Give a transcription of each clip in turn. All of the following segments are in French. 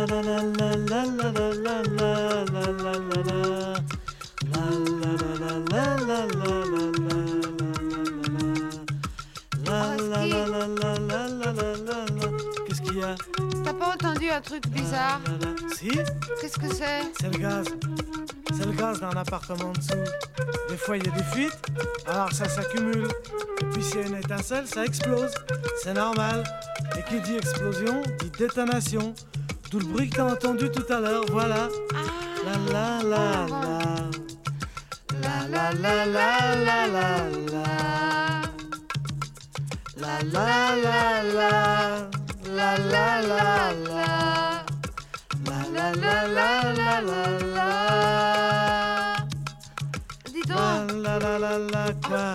Qu'est-ce qu'il y a? T'as pas entendu un truc bizarre? Si Qu'est-ce que c'est? C'est le gaz. C'est le gaz d'un appartement en dessous. Des fois, il y a des fuites, alors ça s'accumule. Et puis, s'il y a une étincelle, ça explose. C'est normal. Et qui dit explosion, dit détonation. D'où le bruit que t'as entendu tout à l'heure, voilà. La la la la. La la la la la la la. La la la la. La la la la. La la la la la la la. Dis La donc, la la la la quoi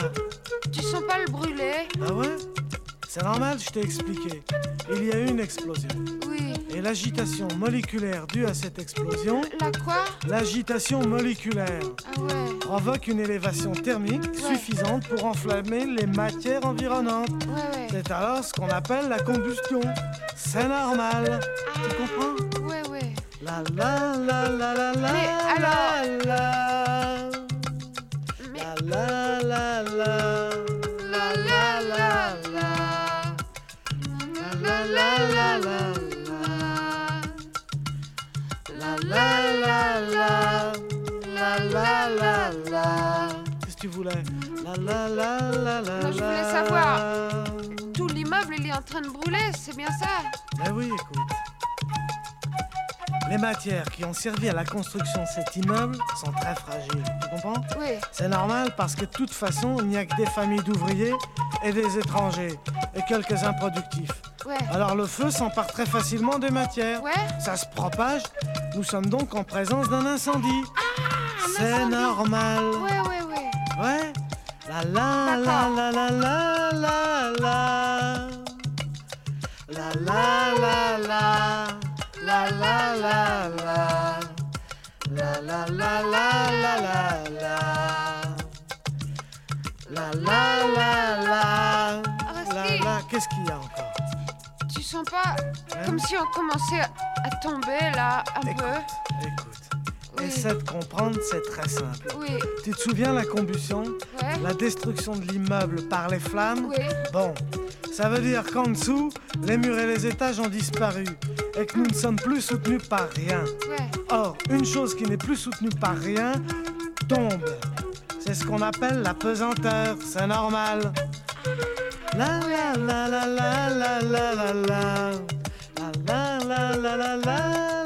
tu sens pas le brûler Ah ouais C'est normal, je t'ai expliqué. Il y a eu une explosion. Oui. Et l'agitation moléculaire due à cette explosion, La quoi? l'agitation moléculaire, Ah ouais. provoque une élévation thermique suffisante pour enflammer les matières environnantes. Ouais, ouais. C'est alors ce qu'on appelle la combustion. C'est normal. Tu comprends? Ouais, ouais. La la la la la la Mais alors- la la la la la la Qu'est-ce que tu voulais? La la la la la Moi, je voulais la. savoir. Tout l'immeuble, il est en train de brûler, c'est bien ça? Ben oui, écoute. Les matières qui ont servi à la construction de cet immeuble sont très fragiles, tu comprends? Oui. C'est normal parce que de toute façon, il n'y a que des familles d'ouvriers et des étrangers et quelques improductifs. Ouais. Alors le feu s'empare très facilement des matières. Ouais Ça se propage. Nous sommes donc en présence d'un incendie. C'est normal. Ouais, ouais, ouais. Ouais. La la la la la la la la. La la la la. La la la la. La la la la la la la. La la la la. La la. Qu'est-ce qu'il y a encore Tu sens pas Hein comme si on commençait à tomber là, un peu écoute. Oui. Essaie de comprendre, c'est très simple. Oui. Tu te souviens la combustion? Ouais. La destruction de l'immeuble par les flammes? Oui. Bon, ça veut dire qu'en dessous, les murs et les étages ont disparu et que nous ne sommes plus soutenus par rien. Ouais. Or, une chose qui n'est plus soutenue par rien tombe. C'est ce qu'on appelle la pesanteur, c'est normal. La la la la la la la la la. La la la la la la la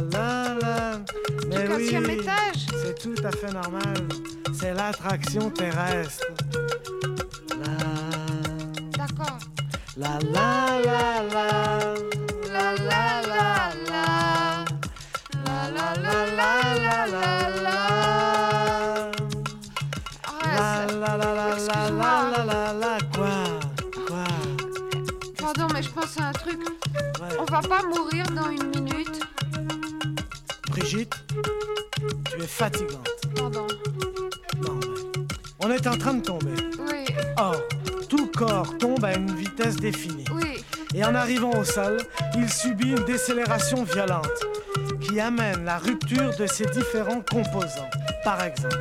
La la la. du Mais oui, 15 étage c'est tout à fait normal. C'est l'attraction terrestre. La D'accord. la la la la. La la la la. La la la la la la la. La Arrête. la la la la Excuse-moi. la la la quoi Quoi Pardon, mais je pense à un truc. Ouais. On va pas mourir dans une minute. Brigitte, tu es fatigante. Pardon. Non, mais on est en train de tomber. Oui, Or, tout corps tombe à une vitesse définie. oui. Et en arrivant au sol, il subit une décélération violente qui amène la rupture de ses différents composants. Par exemple,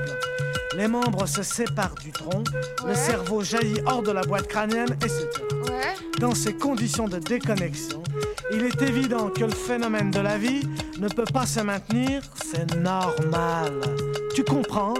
les membres se séparent du tronc, le cerveau jaillit hors de la boîte crânienne, etc. Ouais. Dans ces conditions de déconnexion, il est évident que le phénomène de la vie ne peut pas se maintenir, c'est normal. Tu comprends?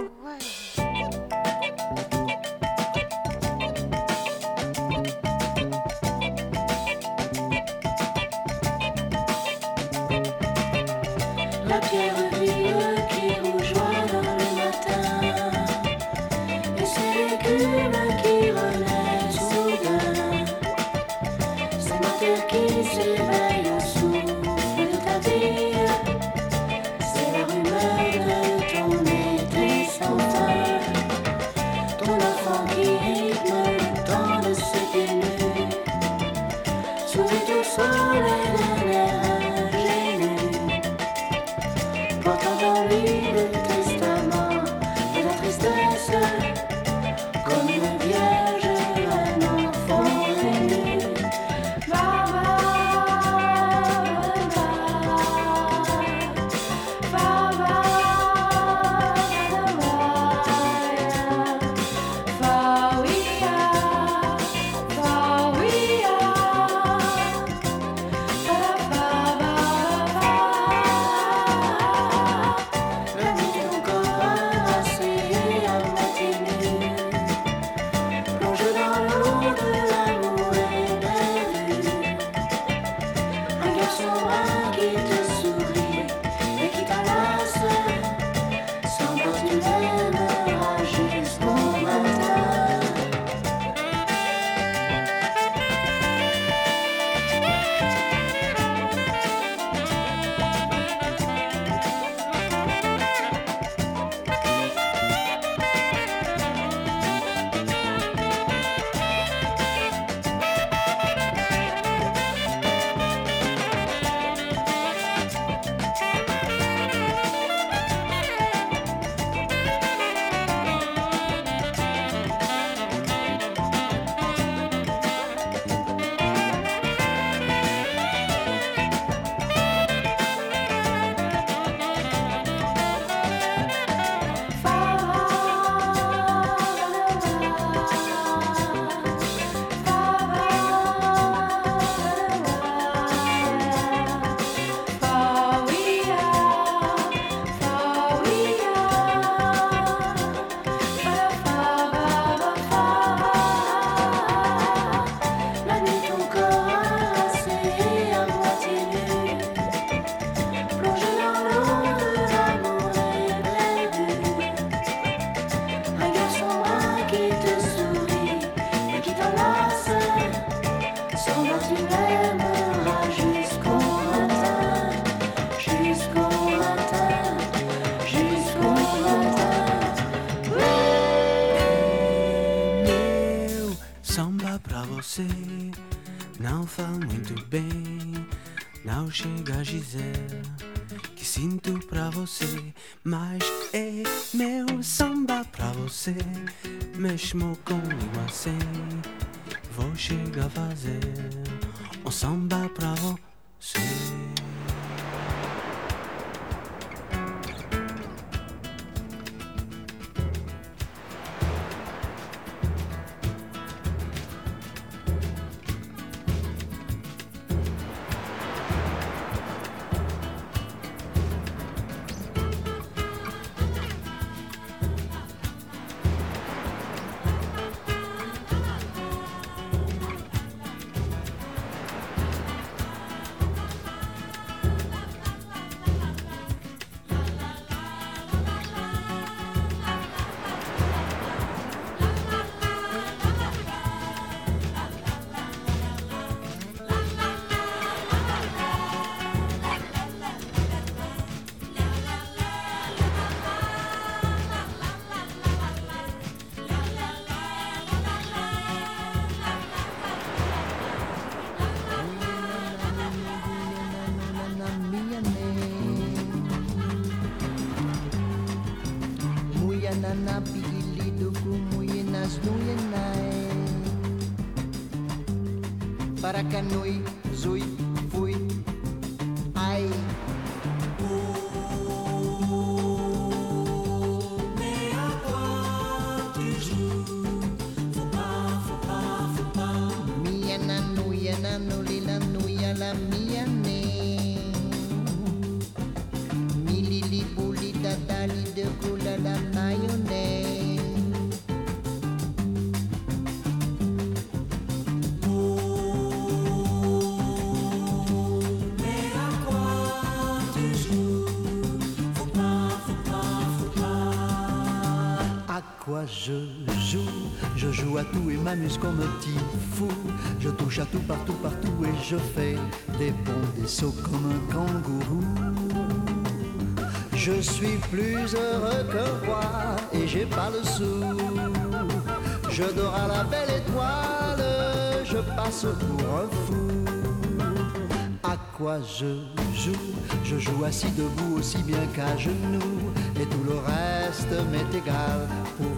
Você não faz muito bem. Não chega a dizer que sinto pra você, mas é meu samba pra você. Mesmo comigo assim, vou chegar a fazer um samba pra você. la mía negra. Tout et m'amuse comme un petit fou. Je touche à tout partout, partout et je fais des bonds, des sauts comme un kangourou. Je suis plus heureux que roi et j'ai pas le sou. Je dors à la belle étoile, je passe pour un fou. À quoi je joue? Je joue assis debout aussi bien qu'à genoux. Et tout le reste m'est égal, que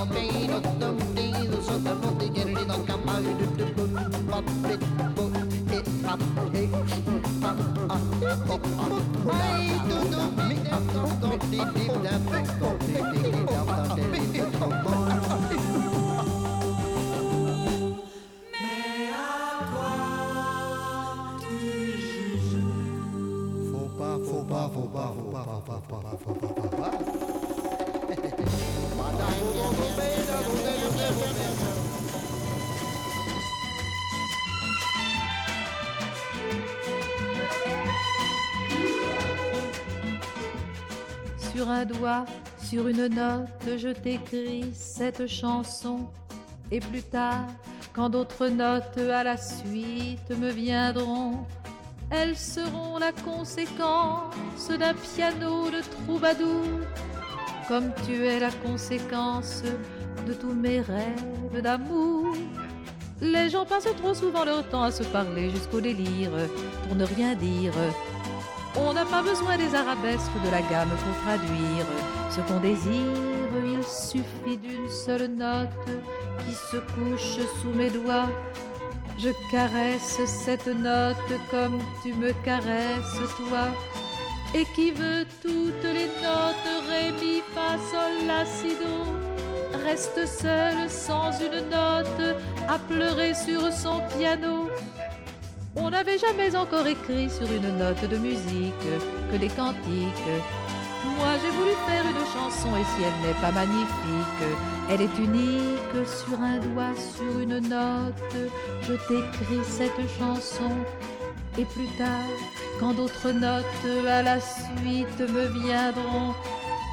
och ben a Faut pas, faut pas, faut pas, faut pas, faut pas, faut pas, faut pas. Sur un doigt, sur une note, je t'écris cette chanson. Et plus tard, quand d'autres notes à la suite me viendront, elles seront la conséquence d'un piano de troubadour. Comme tu es la conséquence de tous mes rêves d'amour. Les gens passent trop souvent leur temps à se parler jusqu'au délire pour ne rien dire. On n'a pas besoin des arabesques de la gamme pour traduire ce qu'on désire. Il suffit d'une seule note qui se couche sous mes doigts Je caresse cette note comme tu me caresses toi. Et qui veut toutes les notes, ré, mi, fa, sol, la, si, do, reste seul sans une note à pleurer sur son piano. On n'avait jamais encore écrit sur une note de musique que des cantiques. Moi j'ai voulu faire une chanson et si elle n'est pas magnifique, elle est unique sur un doigt, sur une note. Je t'écris cette chanson et plus tard, quand d'autres notes à la suite me viendront,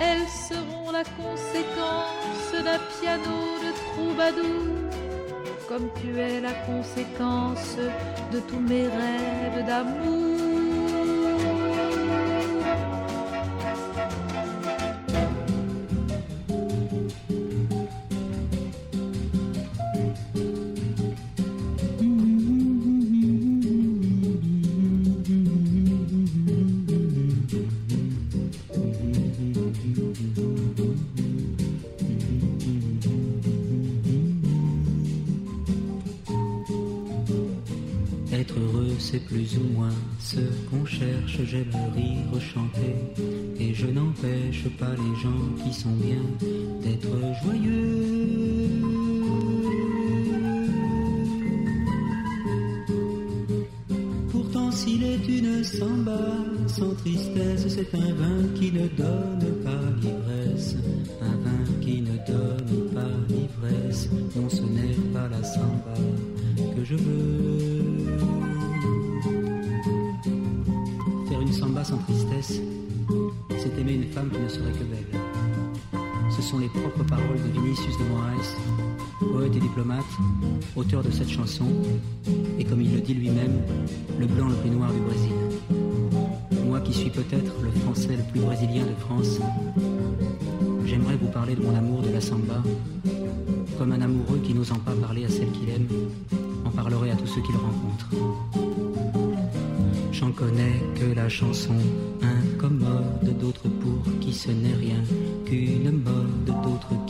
elles seront la conséquence d'un piano de troubadour comme tu es la conséquence de tous mes rêves d'amour. Cherche, j'aime rire chanter, et je n'empêche pas les gens qui sont bien d'être joyeux. Pourtant s'il est une samba sans tristesse, c'est un vin qui ne donne chanson, et comme il le dit lui-même, le blanc le plus noir du Brésil. Moi qui suis peut-être le français le plus brésilien de France, j'aimerais vous parler de mon amour de la samba, comme un amoureux qui n'osant pas parler à celle qu'il aime, en parlerait à tous ceux qu'il rencontre. J'en connais que la chanson incommode, d'autres pour qui ce n'est rien qu'une mode, d'autres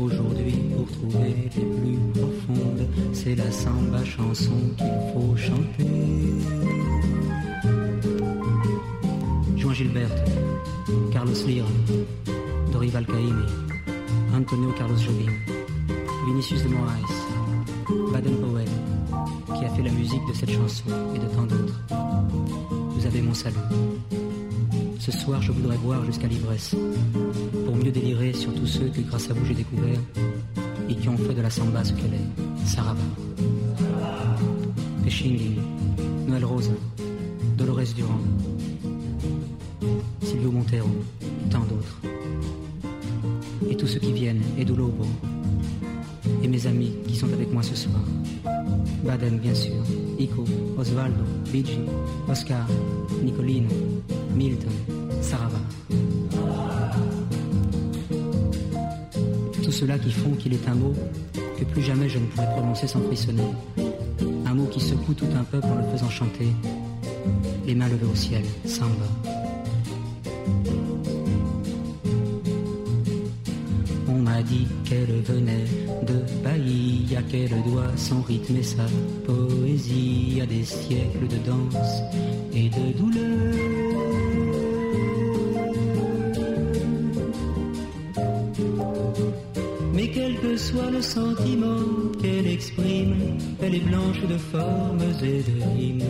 Aujourd'hui pour trouver les plus profondes, c'est la samba chanson qu'il faut chanter. Gilberto, Carlos Lira, Dorival Caymmi, Antonio Carlos Jobim, Vinicius de Moraes, Baden Powell, qui a fait la musique de cette chanson et de tant d'autres. Vous avez mon salut. Ce soir, je voudrais boire jusqu'à l'ivresse, pour mieux délirer sur tous ceux que grâce à vous j'ai découvert et qui ont fait de la samba ce qu'elle est, Saraba. Pechingin, Noël Rosa, Dolores Durand, Silvio Montero, tant d'autres. Et tous ceux qui viennent, Edu Lobo, et mes amis qui sont avec moi ce soir. Baden, bien sûr, Ico, Osvaldo, Luigi, Oscar, Nicolino, qui font qu'il est un mot que plus jamais je ne pourrais prononcer sans frissonner. Un mot qui secoue tout un peuple en le faisant chanter. Les mains levées au ciel, samba. dit qu'elle venait de Bahia, qu'elle doit son rythme et sa poésie à des siècles de danse quel que soit le sentiment qu'elle exprime, elle est blanche de formes et de rimes,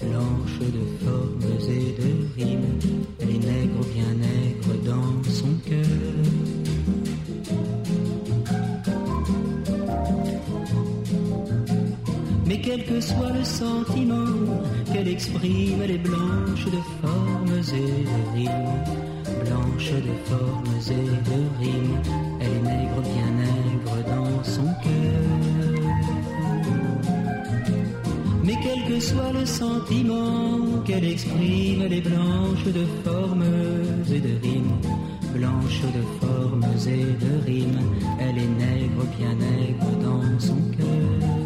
blanche de formes et de rimes, elle est nègre bien nègre dans son cœur. quel que soit le sentiment qu'elle exprime, elle est blanche de formes et de rimes. Blanche de formes et de rimes, est nègre, bien nègre dans son cœur. Mais quel que soit le sentiment qu'elle exprime, elle est blanche de formes et de rimes. Blanche de formes et de rimes, elle est nègre, bien nègre dans son cœur.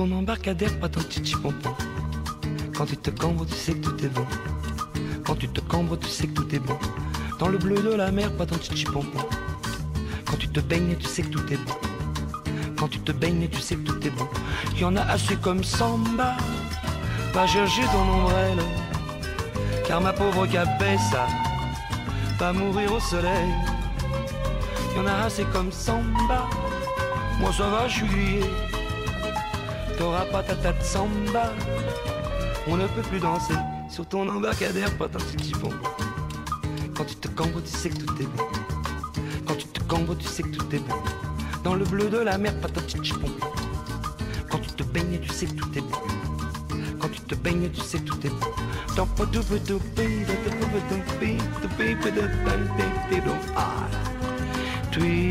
Ton embarcadère, pas ton titi pompon. Quand tu te cambres, tu sais que tout est bon. Quand tu te cambres, tu sais que tout est bon. Dans le bleu de la mer, pas ton titi pompon. Quand tu te baignes, tu sais que tout est bon. Quand tu te baignes, tu sais que tout est bon. Y en a assez comme samba. Pas chercher ton ombrelle. Car ma pauvre cabessa va mourir au soleil. Y en a assez comme samba. Moi ça va, je suis grillé. T'auras pas ta tête samba. On ne peut plus danser sur ton embarcadère, ton petit bon. Quand tu te cambres, tu sais que tout est bon. Quand tu te cambres, tu sais que tout est bon. Dans le bleu de la mer, petit bon. Quand tu te baignes, tu sais que tout est bon. Quand tu te baignes, tu sais que tout est bon. Dans de de de de de de de ah. Tui,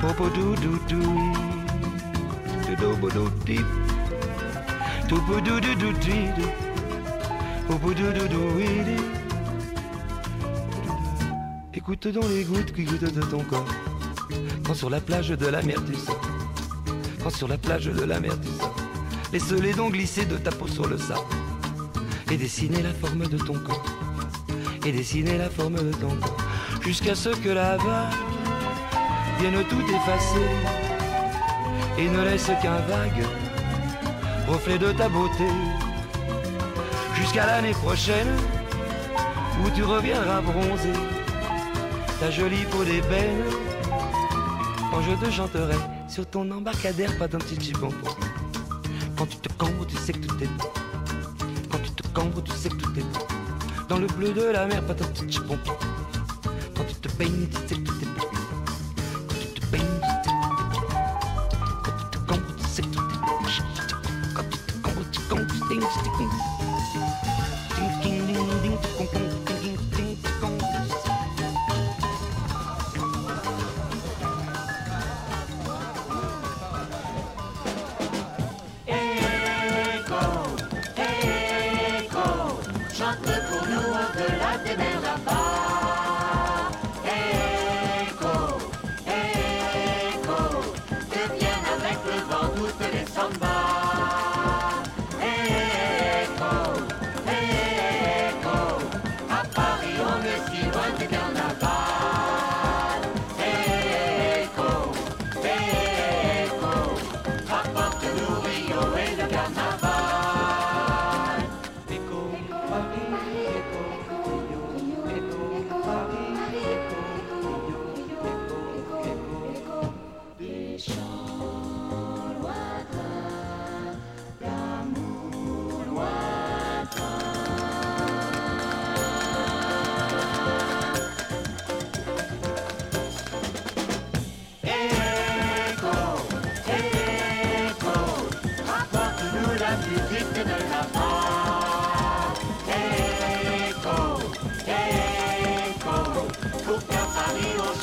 popo do do do, Écoute donc les gouttes qui goûtent de ton corps. Quand sur la plage de la mer tu sors. Quand sur la plage de la mer tu sors. Laisse les dents glisser de ta peau sur le sable. Et dessiner la forme de ton corps. Et dessiner la forme de ton corps. Jusqu'à ce que la vague vienne tout effacer. Et ne laisse qu'un vague reflet de ta beauté. Jusqu'à l'année prochaine où tu reviendras bronzé. Ta jolie peau d'ébène quand je te chanterai sur ton embarcadère, pas d'un petit bonbon. Quand tu te cambres, tu sais que tout est. Quand tu te cambres, tu sais que tout est. Dans le bleu de la mer, pas d'un petit bonbon. Quand tu te baignes, tu sais que tout est.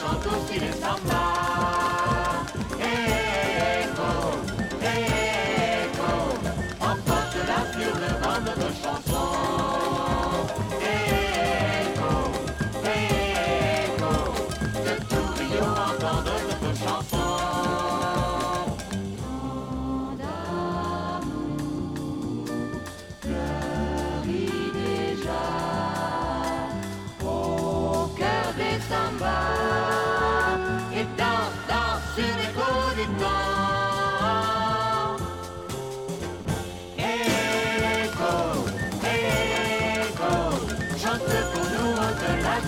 Santo Spirito Santo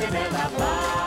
e pela paz.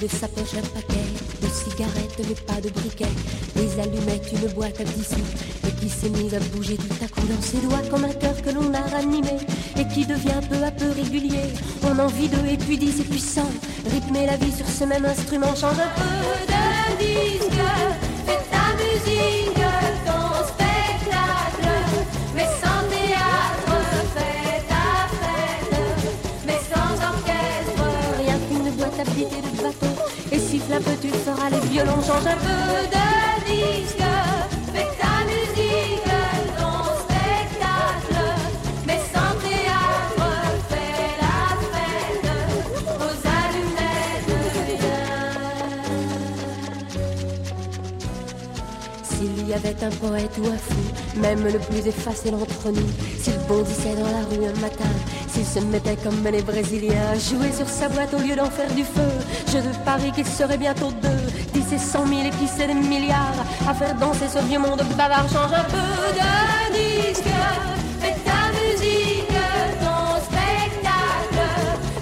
De sa poche un paquet de cigarettes, mais pas de briquet. Des allumettes, une boîte à tissu. Et qui s'est mise à bouger tout à coup dans ses doigts comme un cœur que l'on a ranimé. Et qui devient peu à peu régulier. On envie de, et puis dit c'est puissant. Rythmer la vie sur ce même instrument change un peu de disque. Fais ta musique, feras les violons, change un peu de disque. Ta musique, ton spectacle. Mais sans théâtre, la fête. Aux allumettes. S'il y avait un poète ou un fou, même le plus effacé d'entre nous, s'il bondissait dans la rue un matin, s'il se mettait comme les Brésiliens jouer sur sa boîte au lieu d'en faire du feu, je de parie qu'il serait bientôt deux, et cent mille et sait des milliards, à faire danser ce vieux monde bavard, change un peu de disque, fais ta musique, ton spectacle,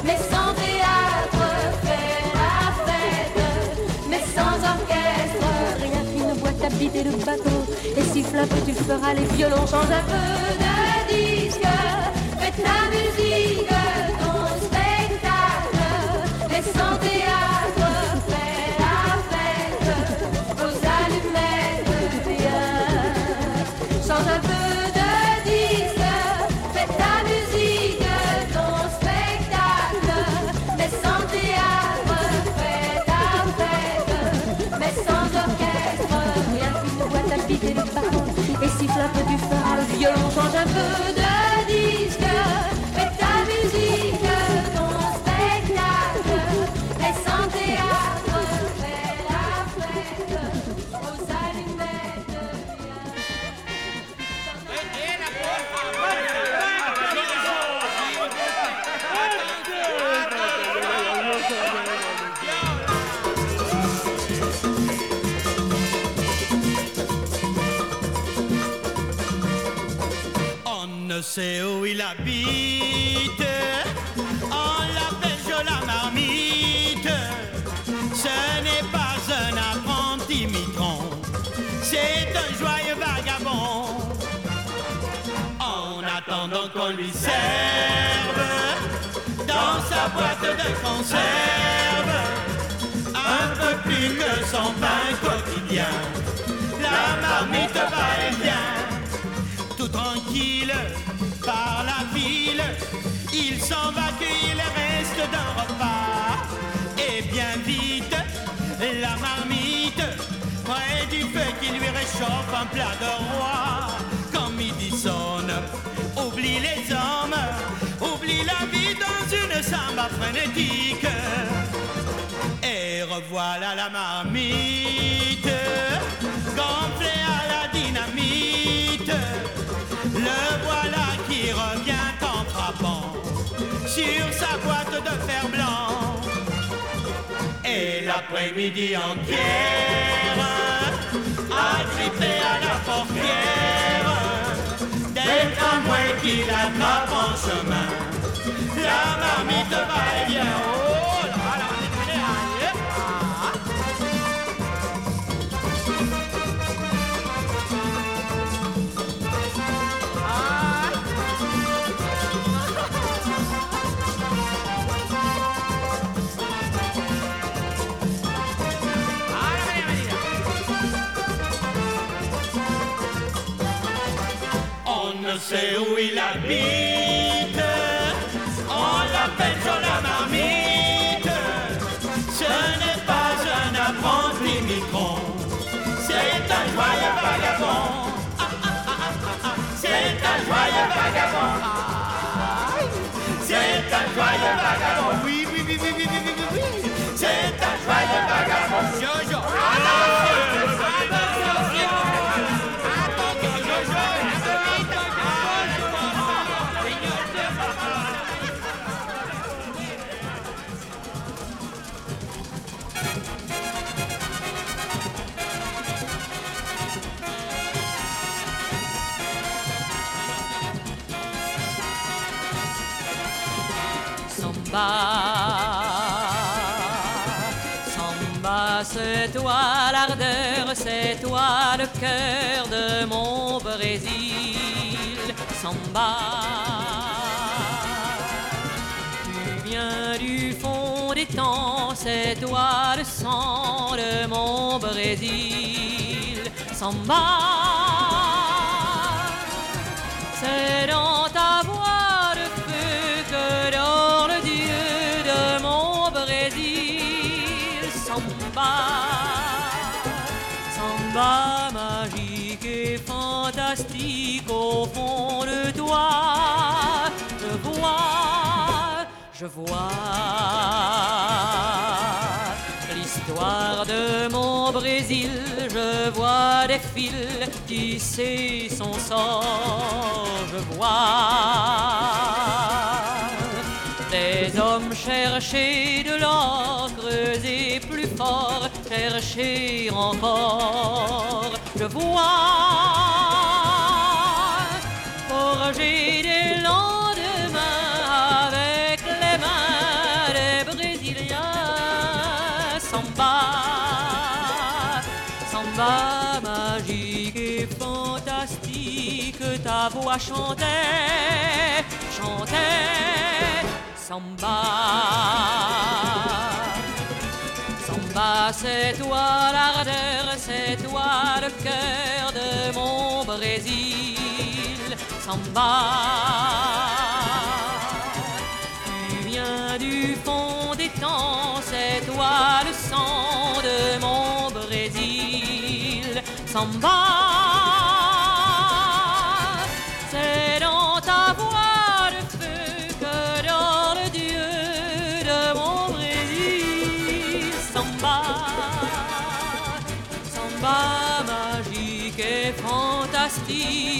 mais sans théâtre, fais la fête, mais sans orchestre, rien qu'une boîte à bites et de bateau, et siffle un tu feras les violons, change un peu de disque, fais ta musique, sait où il habite, on l'appelle Jola Marmite. Ce n'est pas un apprenti mitron, c'est un joyeux vagabond. En attendant qu'on lui serve dans sa boîte de conserve, un peu plus que son pain quotidien, la marmite va et vient tout tranquille par la ville. Il s'en va cueillir le reste d'un repas. Et bien vite, la marmite, près du feu qui lui réchauffe un plat de roi. Quand midi sonne, oublie les hommes, oublie la vie dans une samba frénétique. Et revoilà la marmite, sur sa boîte de fer blanc. Et l'après-midi entière, agrippé à la portière, des tramways qui l'attrapent en chemin. La marmite say Samba. Samba, c'est toi l'ardeur, c'est toi le cœur de mon Brésil. Samba, tu viens du fond des temps, c'est toi le sang de mon Brésil. Samba, je vois l'histoire de mon Brésil. Je vois des fils tisser son sort. Je vois des hommes chercher de l'or, creuser plus fort, chercher encore. Je vois forger chantait, chantait, samba. Samba, c'est toi l'ardeur, c'est toi le cœur de mon Brésil. Samba, tu viens du fond des temps, c'est toi le sang de mon Brésil. Samba,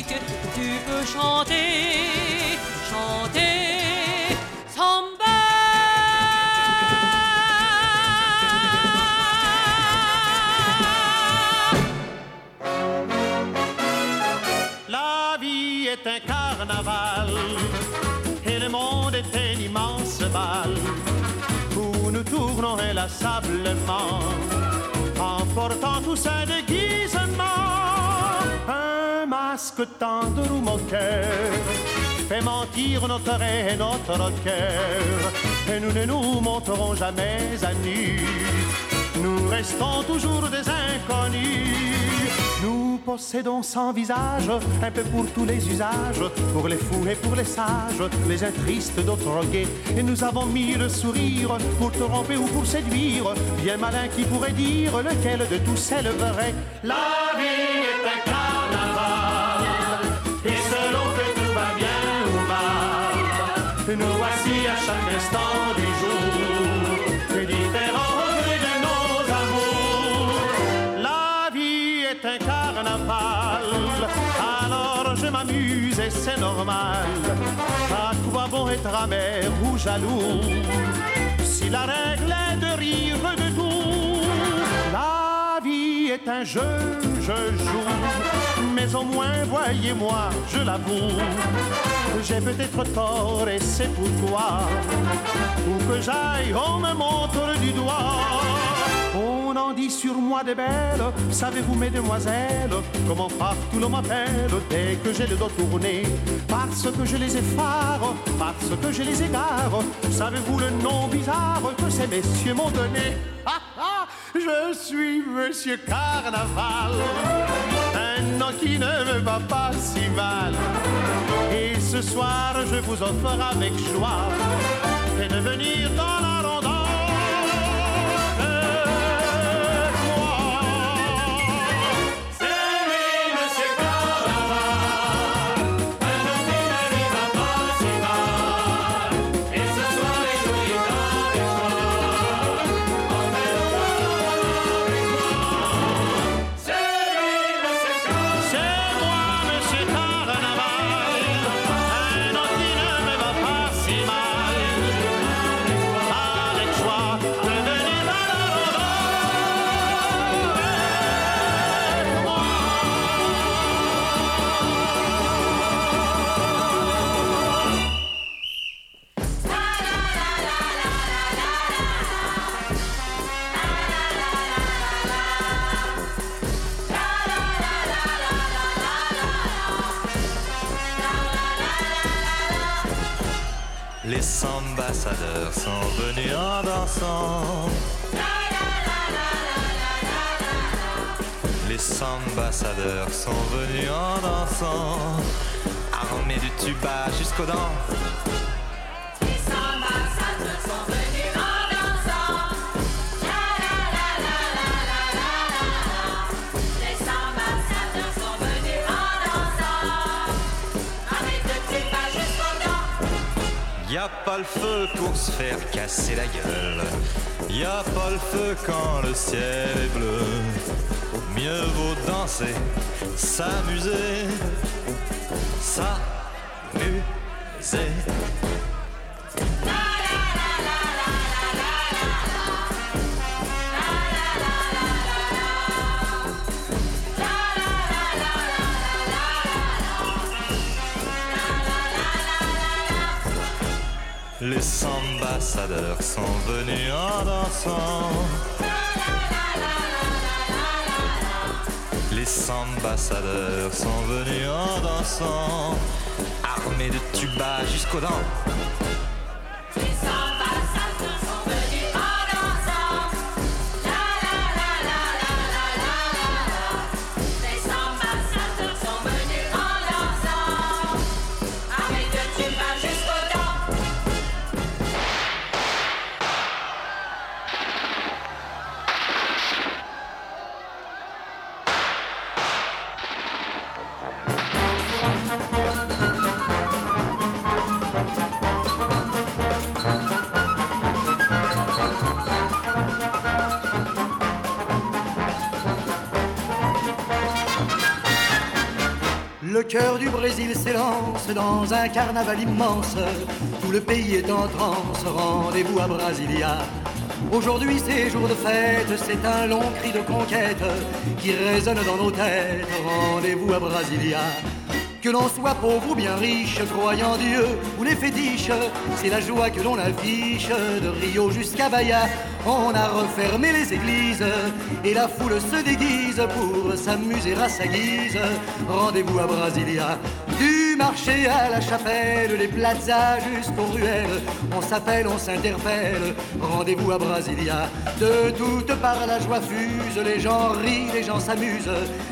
tu peux chanter, chanter. Samba. La vie est un carnaval et le monde est un immense bal où nous tournons inlassablement en portant tous un déguisement. Masque tendre ou mon cœur fait mentir notre et notre cœur et nous ne nous montrerons jamais à nu. Nous restons toujours des inconnus. Nous possédons sans visage, un peu pour tous les usages, pour les fous et pour les sages, les uns tristes, d'autres gais. Et nous avons mille sourires pour te tromper ou pour séduire. Bien malin qui pourrait dire lequel de tous est le vrai. La vie est un être ou jaloux si la règle est de rire de tout? La vie est un jeu, je joue, mais au moins voyez-moi, je l'avoue. J'ai peut-être tort et c'est pourquoi Où que j'aille, on me montre du doigt Sur moi des belles. Savez-vous mesdemoiselles Comment partout l'on m'appelle Dès que j'ai le dos tourné? Parce que je les effare Parce que je les égare. Savez-vous le nom bizarre Que ces messieurs m'ont donné? Ah ah Je suis Monsieur Carnaval. Un nom qui ne me va pas si mal. Et ce soir, je vous offre avec joie de venir dans Les ambassadeurs sont venus en dansant, armés du tuba jusqu'aux dents. Y a pas le feu pour se faire casser la gueule. Y a pas le feu quand le ciel est bleu. Mieux vaut danser, s'amuser, s'amuser. Ambassadeurs sont venus en dansant. Les ambassadeurs sont venus en dansant, armés de tuba jusqu'aux dents. Du Brésil s'élance dans un carnaval immense. Tout le pays est en transe, rendez-vous à Brasilia. Aujourd'hui c'est jour de fête, c'est un long cri de conquête qui résonne dans nos têtes. Rendez-vous à Brasilia. Que l'on soit pauvre ou bien riche, croyant Dieu ou les fétiches, c'est la joie que l'on affiche de Rio jusqu'à Bahia. On a refermé les églises et la foule se déguise pour s'amuser à sa guise. Rendez-vous à Brasilia. Du marché à la chapelle, les plazas jusqu'aux ruelles, on s'appelle, on s'interpelle. Rendez-vous à Brasilia. De toutes parts la joie fuse, les gens rient, les gens s'amusent,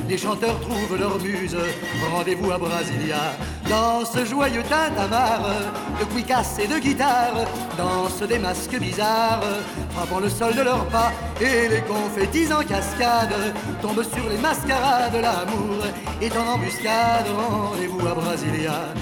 les chanteurs trouvent leur muse. Rendez-vous à Brasilia. Dans ce joyeux tintamarre de cuicas et de guitare, dansent des masques bizarres, frappant le sol de leurs pas et les confettis en cascade tombent sur les mascarades. L'amour est en embuscade. Rendez-vous à Brasilia.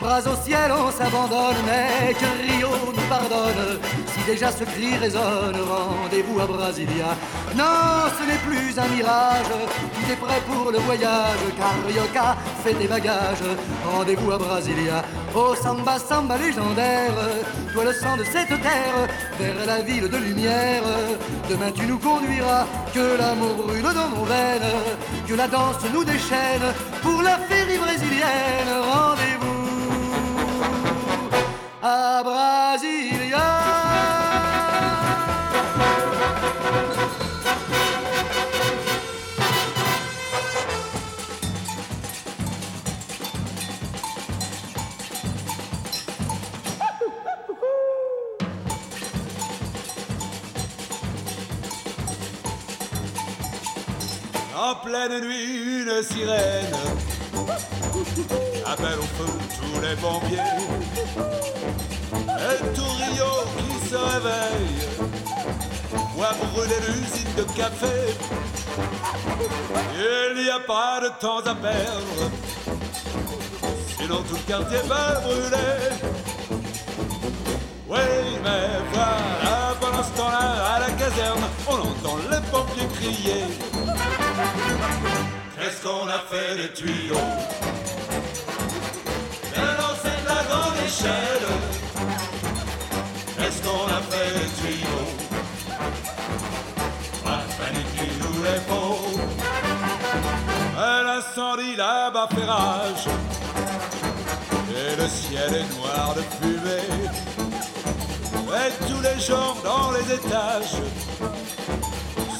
Bras au ciel, on s'abandonne, mais que Rio nous pardonne. Si déjà ce cri résonne, rendez-vous à Brasilia. Non, ce n'est plus un mirage, tout est prêt pour le voyage. Carioca, fais tes bagages, rendez-vous à Brasilia. Oh samba, samba légendaire, toi le sang de cette terre, vers la ville de lumière. Demain tu nous conduiras, que l'amour brûle dans nos veines, que la danse nous déchaîne pour la féerie brésilienne. Rendez-vous à Brasilia. En pleine nuit, une sirène appelle au feu tous les pompiers. Et tout Rio qui se réveille voit brûler l'usine de café. Il n'y a pas de temps à perdre, sinon tout le quartier va brûler. Oui, mais voilà, pendant ce temps-là, à la caserne, on entend les pompiers crier. Qu'est-ce qu'on a fait des tuyaux lancé de la grande échelle. Qu'est-ce qu'on a fait des tuyaux Pas panique, nous faut. Et L'incendie là-bas fait rage. Et le ciel est noir de fumée. Et tous les gens dans les étages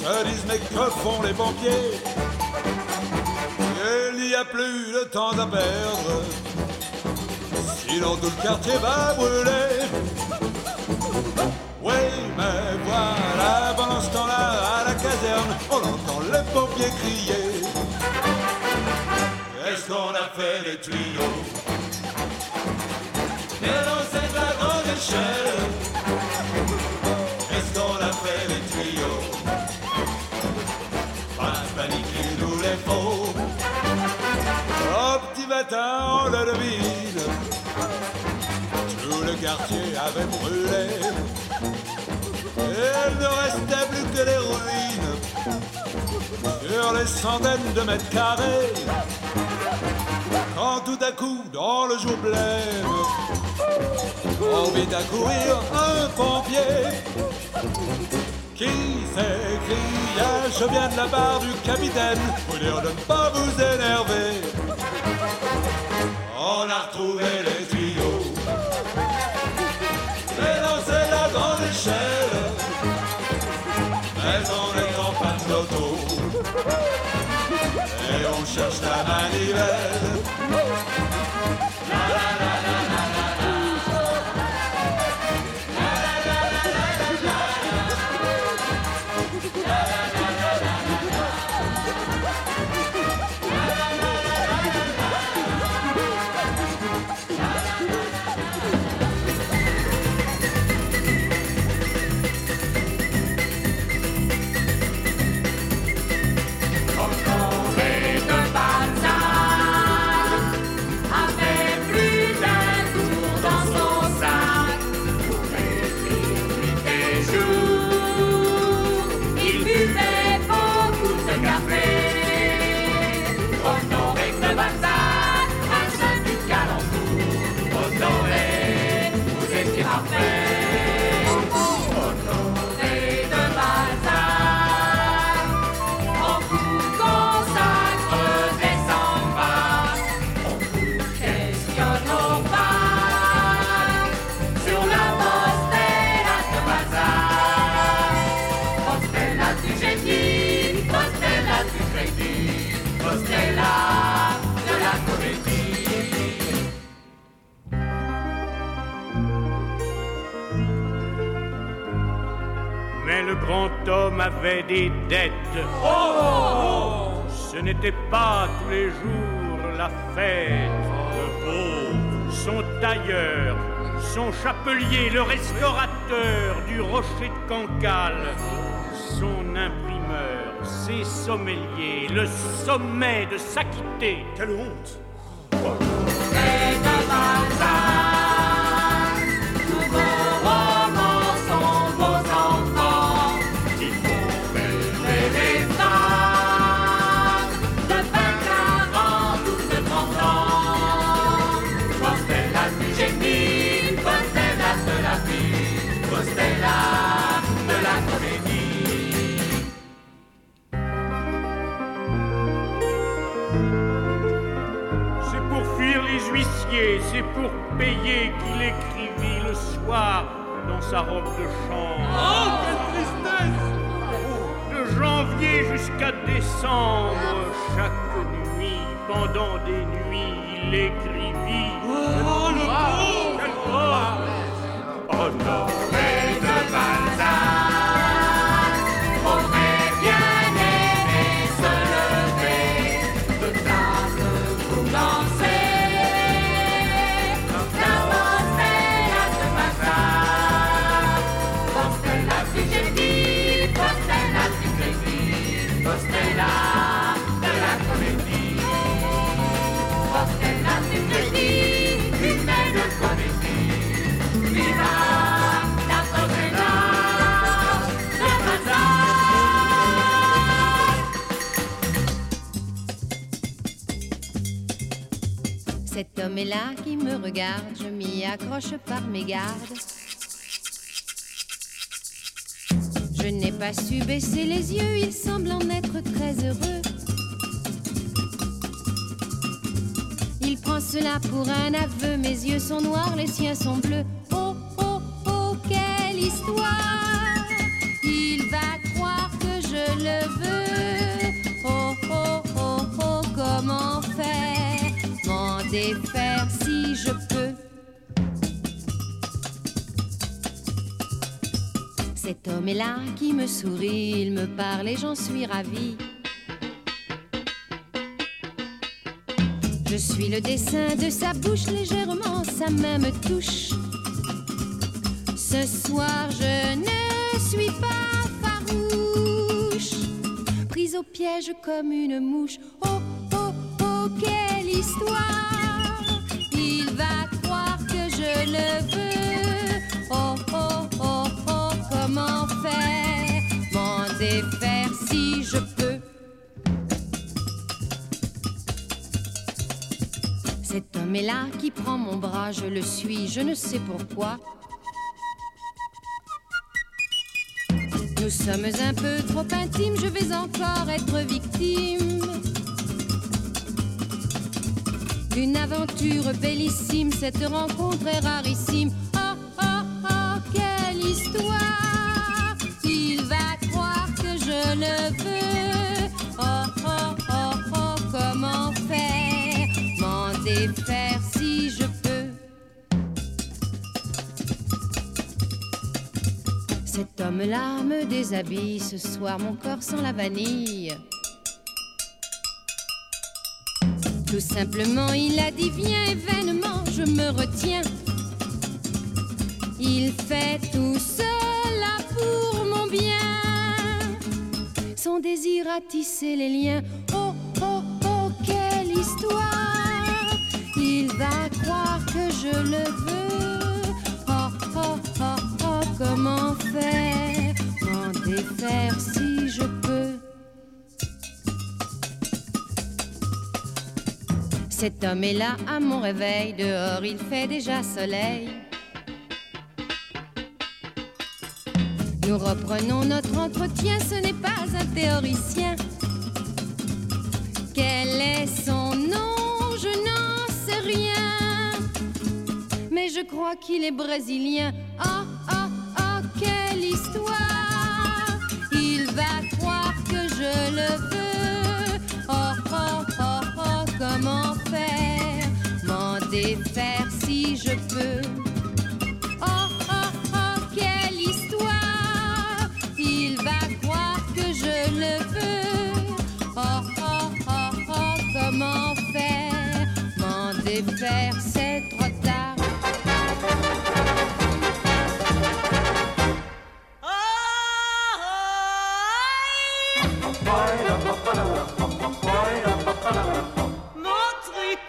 se disent mais que font les pompiers Il n'y a plus de temps à perdre, sinon tout le quartier va brûler. Oui, mais voilà, pendant ce temps-là, à la caserne, on entend les pompiers crier. Est-ce qu'on a fait des tuyaux? Mais non, c'est de la grande échelle. Matin, le. Tout le quartier avait brûlé. Il ne restait plus que les ruines sur les centaines de mètres carrés. Quand tout à coup, dans le jour blême, on vit accourir un pompier qui s'écria Je viens de la part du capitaine, vous dire de ne pas vous énerver. On a retrouvé les tuyaux. C'est la grande échelle. Mais on est en panne d'auto. Et on cherche la manivelle. Mais le grand homme avait des dettes. Ce n'était pas tous les jours la fête. Son tailleur, son chapelier, le restaurateur du rocher de Cancale, son imprimeur, ses sommeliers, le sommet de s'acquitter. Quelle honte payer qu'il écrivit le soir dans sa robe de chambre. Oh, quelle tristesse De janvier jusqu'à décembre, chaque nuit, pendant des nuits, il écrivit. Oh, le pauvre Quel pauvre Cet homme est là qui me regarde, je m'y accroche par mes gardes. Je n'ai pas su baisser les yeux, il semble en être très heureux. Il prend cela pour un aveu, mes yeux sont noirs, les siens sont bleus. Oh, oh, oh, quelle histoire Cet homme est là qui me sourit, il me parle et j'en suis ravie. Je suis le dessin de sa bouche, légèrement sa main me touche. Ce soir je ne suis pas farouche, prise au piège comme une mouche. Oh, oh, oh, quelle histoire! Il va croire que je le veux. Oh, oh, comment faire? M'en défaire si je peux? Cet homme est là qui prend mon bras, je le suis, je ne sais pourquoi. Nous sommes un peu trop intimes, je vais encore être victime d'une aventure bellissime. Cette rencontre est rarissime. Oh, oh, oh, quelle histoire! Oh, oh, oh, oh, comment faire? M'en défaire si je peux. Cet homme-là me déshabille ce soir, mon corps sans la vanille. Tout simplement, il a dit viens vainement, je me retiens. Il fait tout cela pour mon bien. Son désir a tissé les liens. Oh, oh, oh, quelle histoire! Il va croire que je le veux. Oh, oh, oh, oh, comment faire? M'en défaire si je peux? Cet homme est là à mon réveil, dehors il fait déjà soleil. Nous reprenons notre entretien, ce n'est pas un théoricien. Quel est son nom? Je n'en sais rien. Mais je crois qu'il est brésilien. Oh, oh, oh, quelle histoire Il va croire que je le veux. Oh, oh, oh, oh, comment faire? M'en défaire si je peux.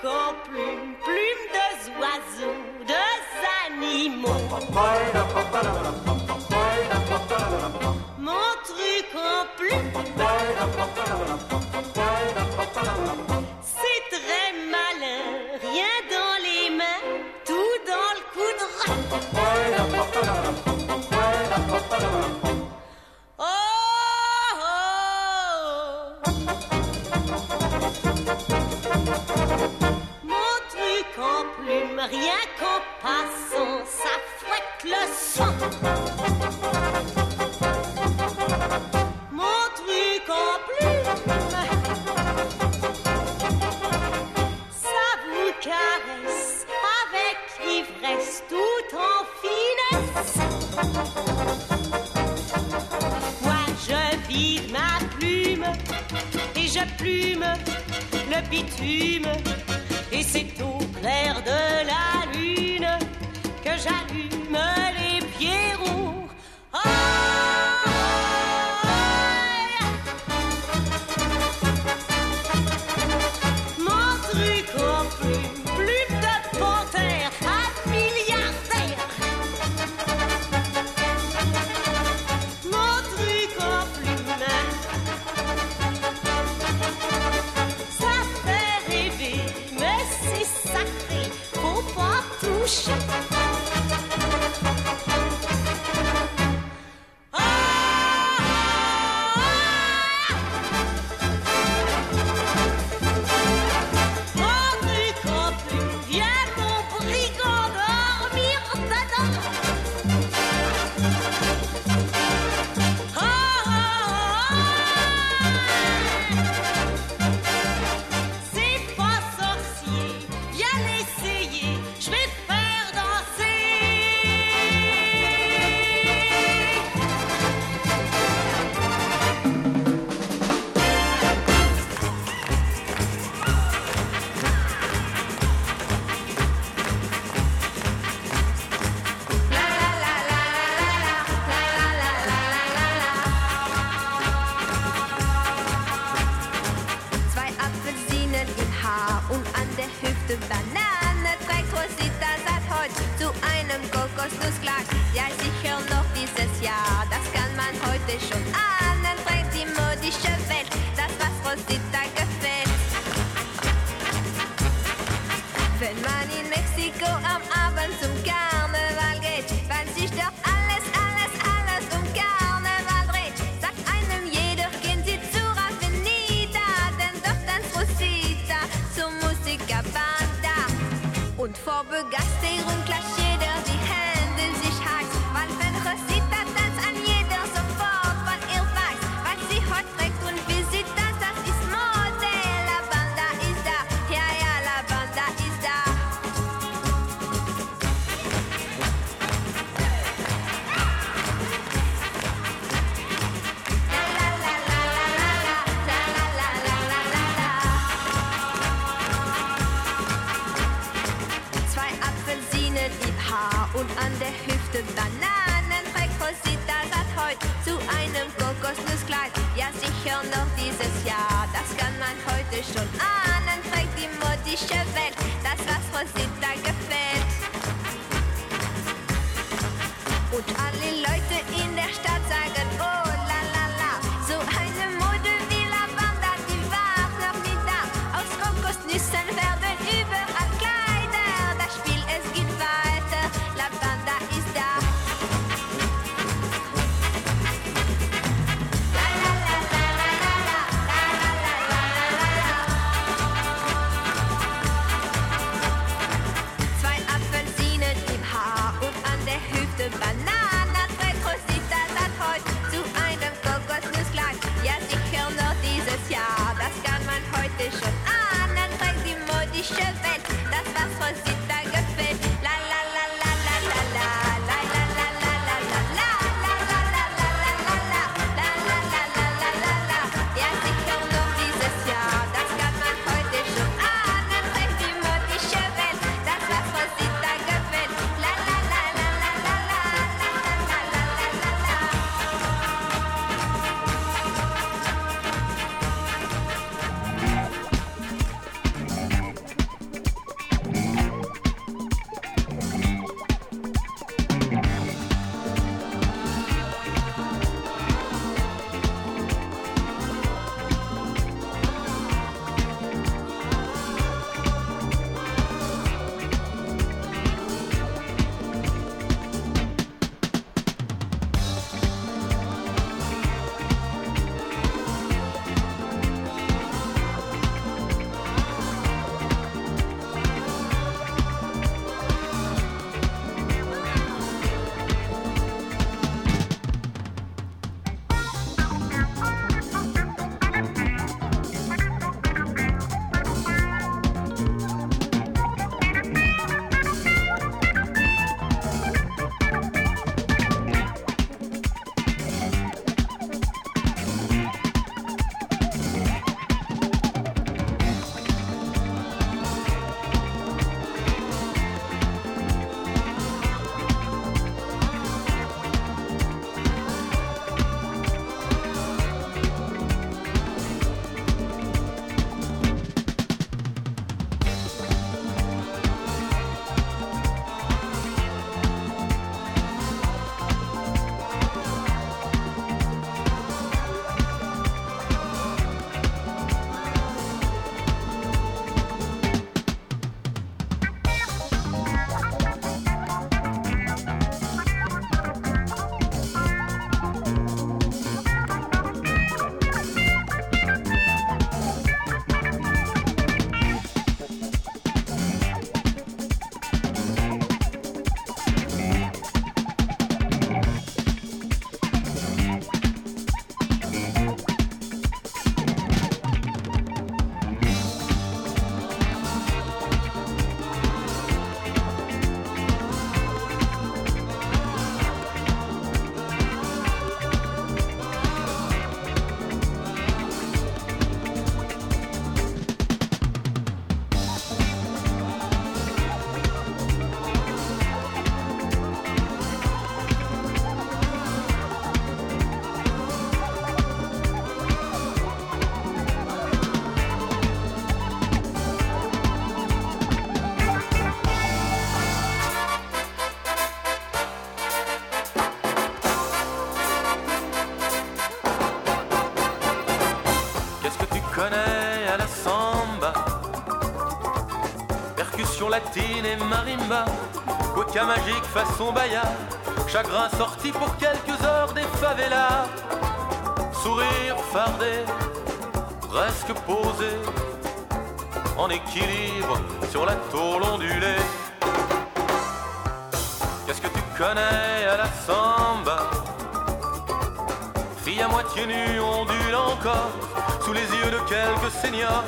En plume, plume de oiseaux, de animaux. Marimba magique façon baya Chagrin sorti pour quelques heures des favelas. Sourire fardé, presque posé En équilibre sur la tôle ondulée. Qu'est-ce que tu connais à la samba? Fille à moitié nue, ondule encore Sous les yeux de quelques seigneurs.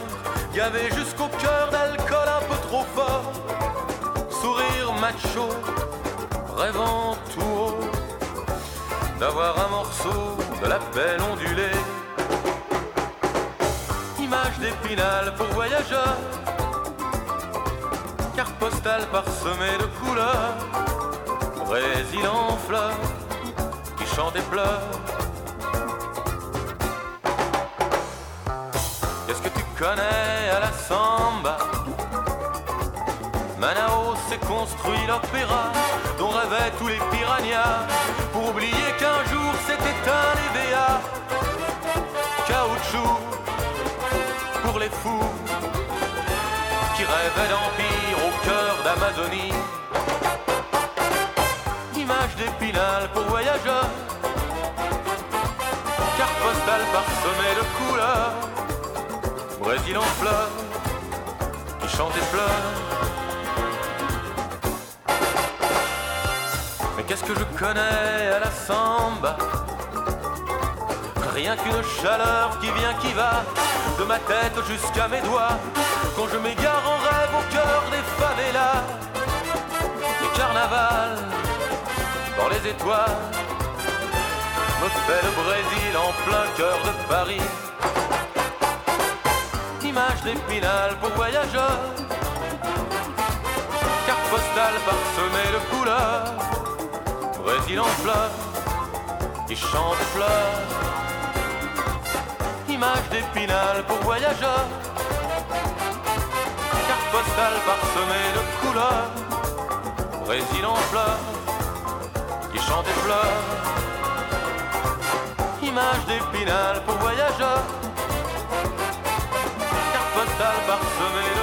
Gavé jusqu'au cœur d'alcool un peu trop fort macho, rêvant tout haut D'avoir un morceau de la belle ondulée. Image d'épinal pour voyageurs Carte postale parsemée de couleurs Brésil en fleurs Qui chante et pleure Qu'est-ce que tu connais à la samba? Manao s'est construit l'opéra dont rêvaient tous les piranhas pour oublier qu'un jour s'est éteint l'EVA. Caoutchouc pour les fous qui rêvaient d'empire au cœur d'Amazonie. Image d'épinal pour voyageurs, carte postale parsemée de couleurs. Brésil en fleurs, qui chante et pleure. Que je connais à la samba Rien qu'une chaleur qui vient, qui va, de ma tête jusqu'à mes doigts, quand je m'égare en rêve au cœur des favelas. Et carnaval, dans les étoiles, me fait Brésil en plein cœur de Paris image d'épinal pour voyageurs. Carte postale parsemée de couleurs. Brésil en fleurs, qui chante et pleure. Image d'épinal pour voyageurs. Carte postale parsemée de couleurs. Brésil en fleurs, qui chante et pleure. Image d'épinal pour voyageurs postale parsemée de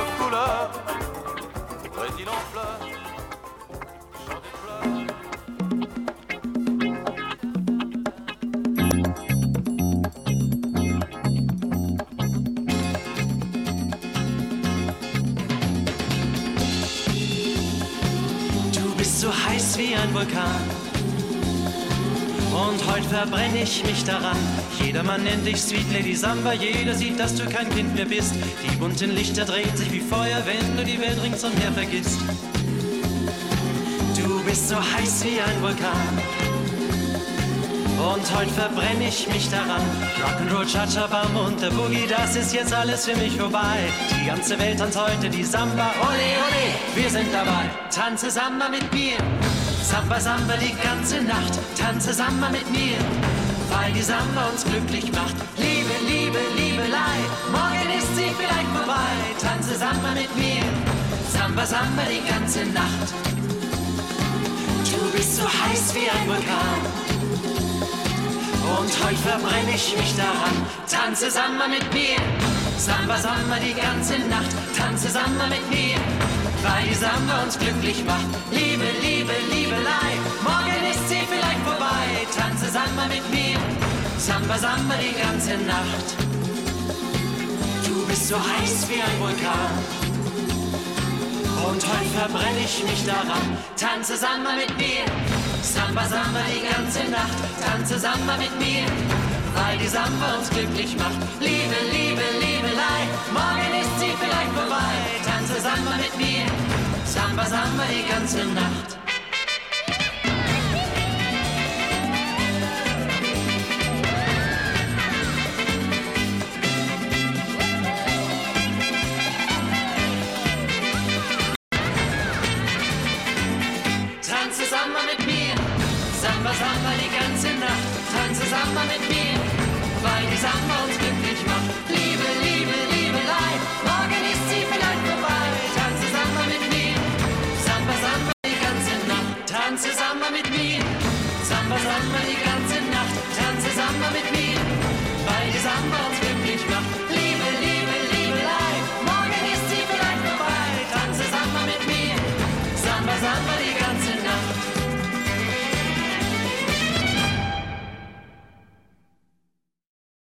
verbrenne ich mich daran. Jedermann nennt dich Sweet Lady Samba. Jeder sieht, dass du kein Kind mehr bist. Die bunten Lichter drehen sich wie Feuer, wenn du die Welt ringsumher vergisst. Du bist so heiß wie ein Vulkan. Und heute verbrenne ich mich daran. Rock'n'Roll, Cha-Cha-Bam und der Boogie, das ist jetzt alles für mich vorbei. Die ganze Welt tanzt heute die Samba. Ole, ole, wir sind dabei. Tanze Samba mit mir. Samba, Samba die ganze Nacht. Tanze Samba mit mir. Weil die Samba uns glücklich macht. Liebe, Liebe, Liebelei. Morgen ist sie vielleicht vorbei. Tanze Samba mit mir. Samba, Samba die ganze Nacht. Du bist so heiß wie ein Vulkan. Und heute verbrenne ich mich daran. Tanze Samba mit mir. Samba, Samba die ganze Nacht. Tanze Samba mit mir. Weil die Samba uns glücklich macht. Liebe, Liebe, Liebelei. Morgen ist sie vielleicht vorbei. Tanze Samba mit mir. Samba, Samba die ganze Nacht. Du bist so heiß wie ein Vulkan. Und heute verbrenne ich mich daran. Tanze Samba mit mir. Samba, Samba die ganze Nacht. Tanze Samba mit mir. Weil die Samba uns glücklich macht. Liebe, Liebe, Liebelei. Morgen ist sie vielleicht vorbei. Tanze Samba mit mir. Samba, Samba die ganze Nacht.